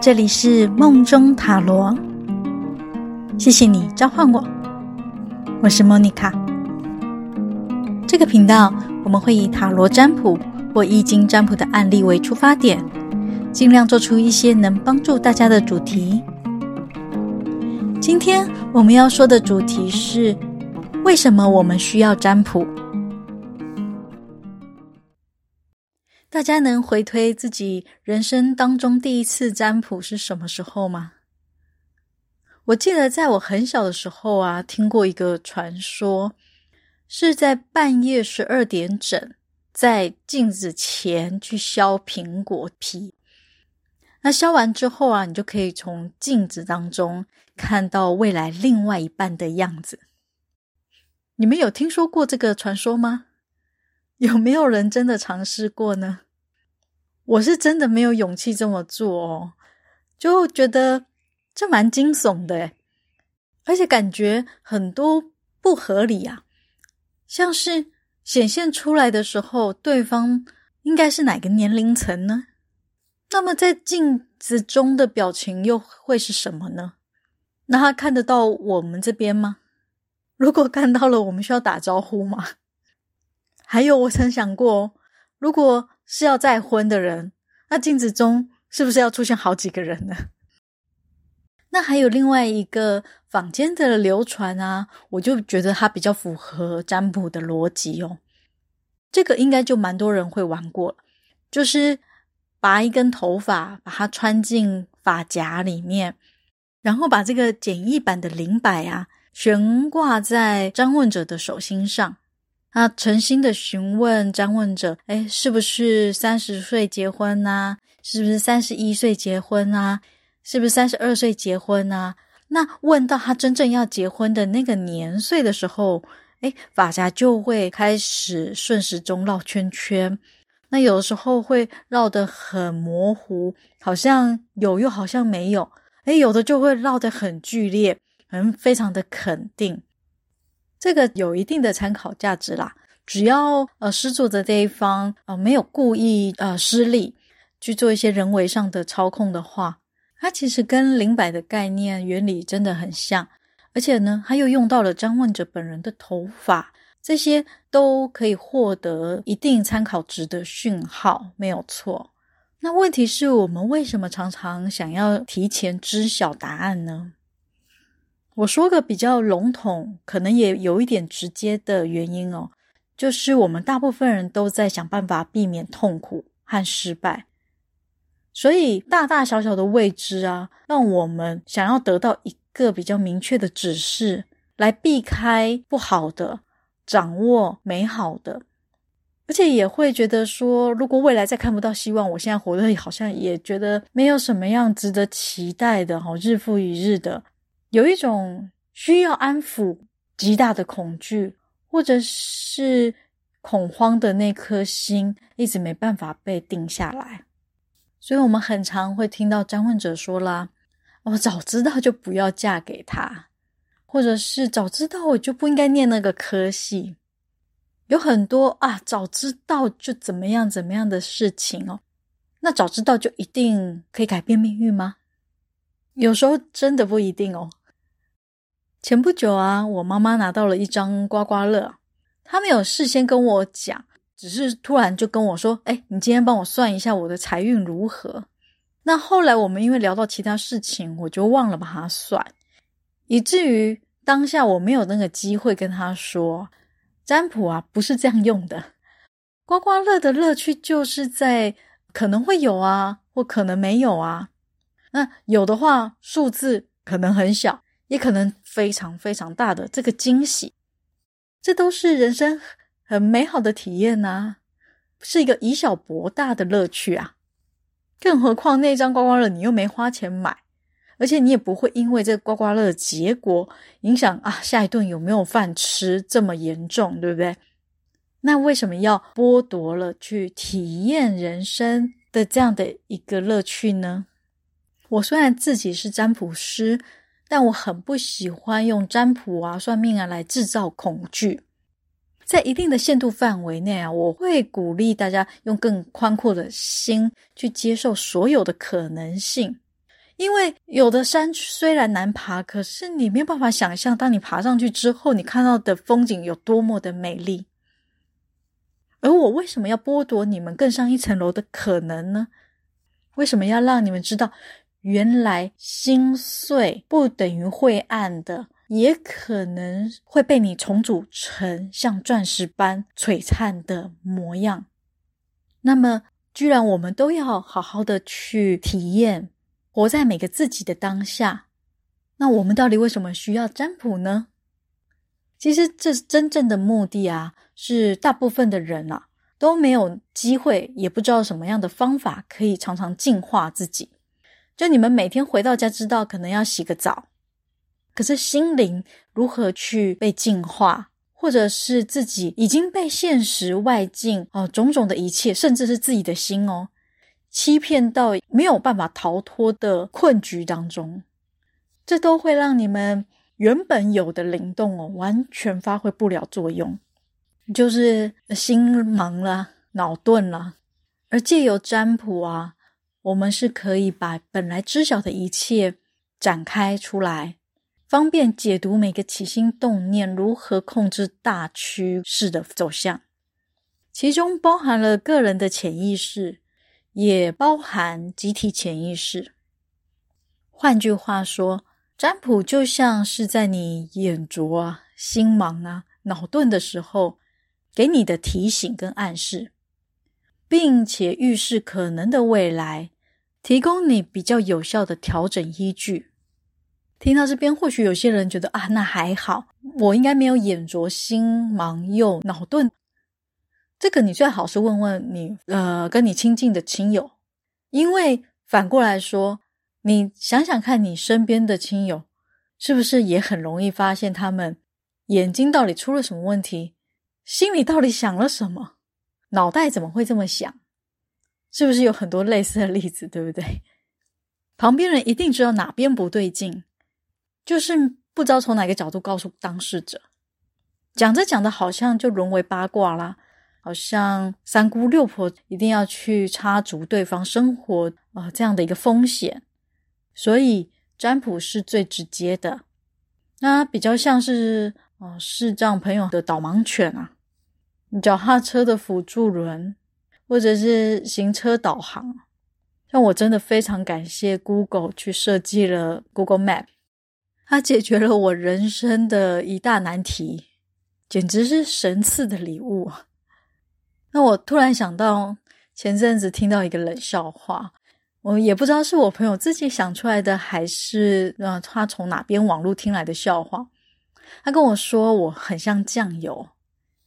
这里是梦中塔罗，谢谢你召唤我，我是莫妮卡。这个频道我们会以塔罗占卜或易经占卜的案例为出发点，尽量做出一些能帮助大家的主题。今天我们要说的主题是：为什么我们需要占卜？大家能回推自己人生当中第一次占卜是什么时候吗？我记得在我很小的时候啊，听过一个传说，是在半夜十二点整，在镜子前去削苹果皮。那削完之后啊，你就可以从镜子当中看到未来另外一半的样子。你们有听说过这个传说吗？有没有人真的尝试过呢？我是真的没有勇气这么做哦，就觉得这蛮惊悚的诶，而且感觉很多不合理啊，像是显现出来的时候，对方应该是哪个年龄层呢？那么在镜子中的表情又会是什么呢？那他看得到我们这边吗？如果看到了，我们需要打招呼吗？还有，我曾想过，如果是要再婚的人，那镜子中是不是要出现好几个人呢？那还有另外一个坊间的流传啊，我就觉得它比较符合占卜的逻辑哦。这个应该就蛮多人会玩过，就是拔一根头发，把它穿进发夹里面，然后把这个简易版的灵摆啊悬挂在占问者的手心上。啊，诚心的询问张问者，诶，是不是三十岁结婚呐、是不是三十一岁结婚啊？是不是三十二岁结婚啊？那问到他真正要结婚的那个年岁的时候，诶，法家就会开始顺时钟绕圈圈。那有的时候会绕得很模糊，好像有又好像没有。诶，有的就会绕得很剧烈，很非常的肯定。这个有一定的参考价值啦，只要呃施作的这一方呃没有故意呃施力去做一些人为上的操控的话，它其实跟灵摆的概念原理真的很像，而且呢，它又用到了张问者本人的头发，这些都可以获得一定参考值的讯号，没有错。那问题是我们为什么常常想要提前知晓答案呢？我说个比较笼统，可能也有一点直接的原因哦，就是我们大部分人都在想办法避免痛苦和失败，所以大大小小的未知啊，让我们想要得到一个比较明确的指示，来避开不好的，掌握美好的，而且也会觉得说，如果未来再看不到希望，我现在活得好像也觉得没有什么样值得期待的，哈，日复一日的。有一种需要安抚、极大的恐惧，或者是恐慌的那颗心，一直没办法被定下来。所以，我们很常会听到占问者说啦：“我早知道就不要嫁给他，或者是早知道我就不应该念那个科系。”有很多啊，早知道就怎么样怎么样的事情哦。那早知道就一定可以改变命运吗？有时候真的不一定哦。前不久啊，我妈妈拿到了一张刮刮乐，她没有事先跟我讲，只是突然就跟我说：“哎，你今天帮我算一下我的财运如何？”那后来我们因为聊到其他事情，我就忘了把它算，以至于当下我没有那个机会跟她说，占卜啊不是这样用的。刮刮乐的乐趣就是在可能会有啊，或可能没有啊。那有的话，数字可能很小。也可能非常非常大的这个惊喜，这都是人生很美好的体验呐、啊，是一个以小博大的乐趣啊。更何况那张刮刮乐你又没花钱买，而且你也不会因为这个刮刮乐的结果影响啊下一顿有没有饭吃这么严重，对不对？那为什么要剥夺了去体验人生的这样的一个乐趣呢？我虽然自己是占卜师。但我很不喜欢用占卜啊、算命啊来制造恐惧，在一定的限度范围内啊，我会鼓励大家用更宽阔的心去接受所有的可能性，因为有的山虽然难爬，可是你没有办法想象，当你爬上去之后，你看到的风景有多么的美丽。而我为什么要剥夺你们更上一层楼的可能呢？为什么要让你们知道，原来心碎不等于晦暗的，也可能会被你重组成像钻石般璀璨的模样？那么，居然我们都要好好的去体验。活在每个自己的当下，那我们到底为什么需要占卜呢？其实，这真正的目的啊，是大部分的人啊都没有机会，也不知道什么样的方法可以常常净化自己。就你们每天回到家，知道可能要洗个澡，可是心灵如何去被净化，或者是自己已经被现实外境哦种种的一切，甚至是自己的心哦。欺骗到没有办法逃脱的困局当中，这都会让你们原本有的灵动哦，完全发挥不了作用，就是心忙了、脑钝了。而借由占卜啊，我们是可以把本来知晓的一切展开出来，方便解读每个起心动念如何控制大趋势的走向，其中包含了个人的潜意识。也包含集体潜意识。换句话说，占卜就像是在你眼拙啊、心盲啊、脑钝的时候，给你的提醒跟暗示，并且预示可能的未来，提供你比较有效的调整依据。听到这边，或许有些人觉得啊，那还好，我应该没有眼拙、心盲又脑钝。这个你最好是问问你，呃，跟你亲近的亲友，因为反过来说，你想想看你身边的亲友，是不是也很容易发现他们眼睛到底出了什么问题，心里到底想了什么，脑袋怎么会这么想？是不是有很多类似的例子，对不对？旁边人一定知道哪边不对劲，就是不知道从哪个角度告诉当事者，讲着讲着好像就沦为八卦啦。好像三姑六婆一定要去插足对方生活啊，呃，这样的一个风险，所以占卜是最直接的。那比较像是哦，视障朋友的导盲犬啊，脚踏车的辅助轮，或者是行车导航。像我真的非常感谢 Google 去设计了 Google Map，它解决了我人生的一大难题，简直是神赐的礼物。那我突然想到，前阵子听到一个冷笑话，我也不知道是我朋友自己想出来的，还是呃他从哪边网络听来的笑话。他跟我说我很像酱油，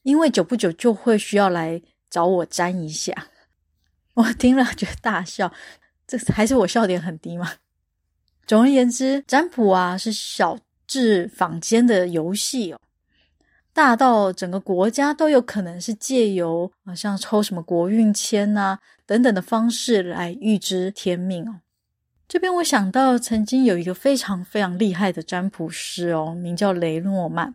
因为久不久就会需要来找我沾一下。我听了觉得大笑，这还是我笑点很低吗？总而言之，占卜啊是小至坊间的游戏哦。大到整个国家都有可能是借由啊，像抽什么国运签呐等等的方式来预知天命哦。这边我想到曾经有一个非常非常厉害的占卜师哦，名叫雷诺曼，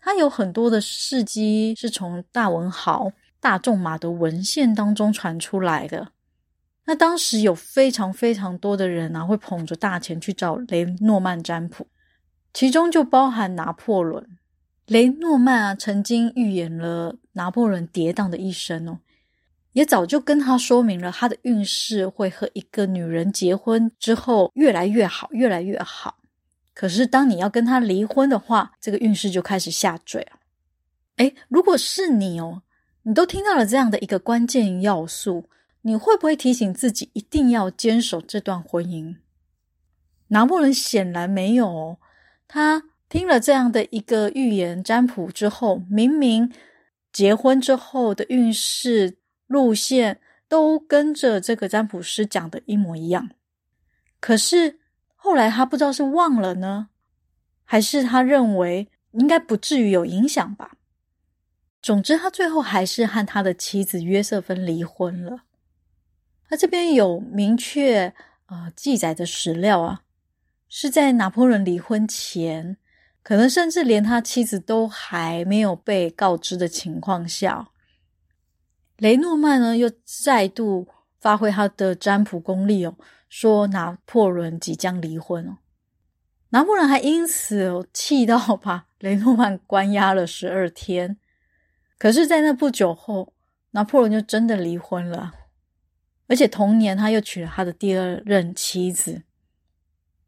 他有很多的事迹是从大文豪大仲马的文献当中传出来的。那当时有非常非常多的人啊，会捧着大钱去找雷诺曼占卜，其中就包含拿破仑。雷诺曼啊，曾经预言了拿破仑跌宕的一生哦，也早就跟他说明了他的运势会和一个女人结婚之后越来越好，越来越好。可是当你要跟他离婚的话，这个运势就开始下坠了。诶，如果是你哦，你都听到了这样的一个关键要素，你会不会提醒自己一定要坚守这段婚姻？拿破仑显然没有哦，他。听了这样的一个预言占卜之后，明明结婚之后的运势路线都跟着这个占卜师讲的一模一样，可是后来他不知道是忘了呢，还是他认为应该不至于有影响吧。总之，他最后还是和他的妻子约瑟芬离婚了。他这边有明确啊、呃、记载的史料啊，是在拿破仑离婚前。可能甚至连他妻子都还没有被告知的情况下，雷诺曼呢又再度发挥他的占卜功力哦，说拿破仑即将离婚哦。拿破仑还因此气到把雷诺曼关押了十二天。可是，在那不久后，拿破仑就真的离婚了，而且同年他又娶了他的第二任妻子。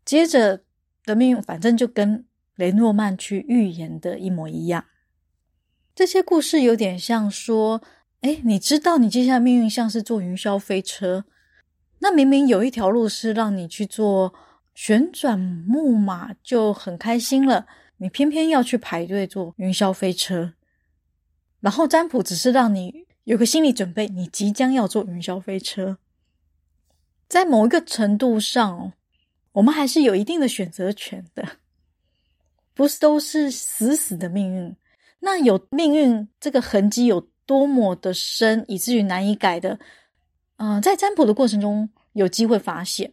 接着的命运，反正就跟雷诺曼去预言的一模一样。这些故事有点像说，哎，你知道你接下来命运像是坐云霄飞车，那明明有一条路是让你去做旋转木马就很开心了，你偏偏要去排队坐云霄飞车。然后占卜只是让你有个心理准备，你即将要坐云霄飞车。在某一个程度上，我们还是有一定的选择权的，不是都是死死的命运。那有命运这个痕迹有多么的深，以至于难以改的，嗯、在占卜的过程中有机会发现。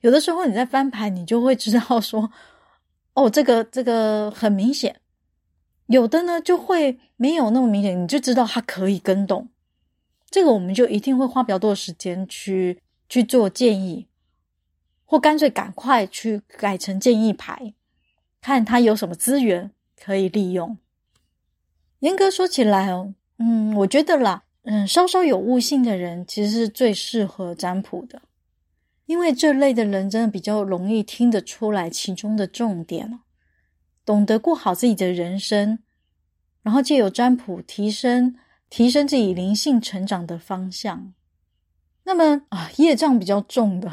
有的时候你在翻牌，你就会知道说，哦，这个这个很明显。有的呢，就会没有那么明显，你就知道它可以更动。这个我们就一定会花比较多的时间去去做建议，或干脆赶快去改成建议牌，看它有什么资源可以利用。严格说起来哦，嗯，我觉得啦，嗯，稍稍有悟性的人其实是最适合占卜的，因为这类的人真的比较容易听得出来其中的重点。懂得过好自己的人生，然后借由占卜提升提升自己灵性成长的方向。那么啊，业障比较重的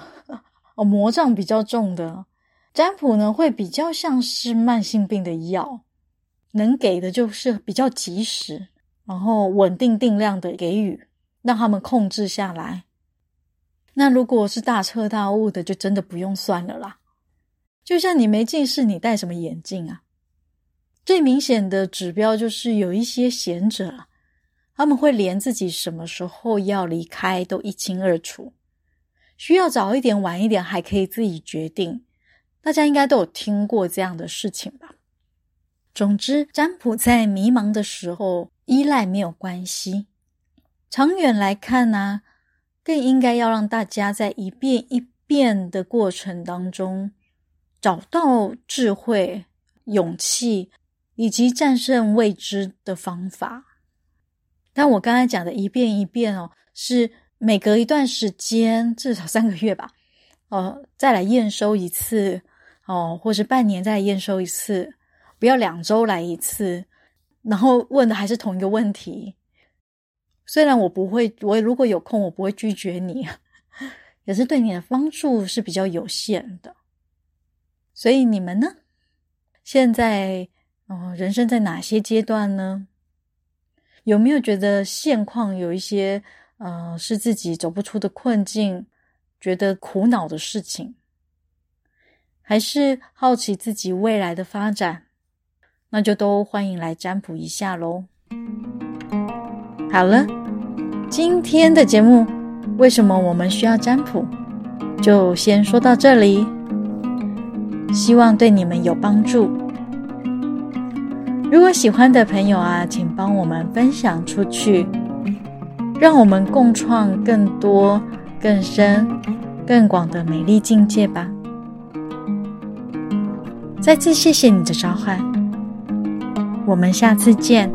哦，魔障比较重的占卜呢，会比较像是慢性病的药，能给的就是比较及时，然后稳定定量的给予，让他们控制下来。那如果是大彻大悟的，就真的不用算了啦。就像你没近视，你戴什么眼镜啊？最明显的指标就是有一些贤者，他们会连自己什么时候要离开都一清二楚，需要早一点、晚一点还可以自己决定。大家应该都有听过这样的事情吧？总之，占卜在迷茫的时候依赖没有关系，长远来看呢、更应该要让大家在一遍一遍的过程当中。找到智慧、勇气以及战胜未知的方法。但我刚才讲的一遍一遍哦，是每隔一段时间，至少三个月吧，哦，再来验收一次，哦，或是半年再来验收一次，不要两周来一次，然后问的还是同一个问题。虽然我不会，我如果有空，我不会拒绝你，也是对你的帮助是比较有限的。所以你们呢？现在哦，人生在哪些阶段呢？有没有觉得现况有一些呃是自己走不出的困境，觉得苦恼的事情？还是好奇自己未来的发展？那就都欢迎来占卜一下喽。好了，今天的节目为什么我们需要占卜？就先说到这里。希望对你们有帮助。如果喜欢的朋友啊，请帮我们分享出去，让我们共创更多、更深、更广的美丽境界吧。再次谢谢你的召唤，我们下次见。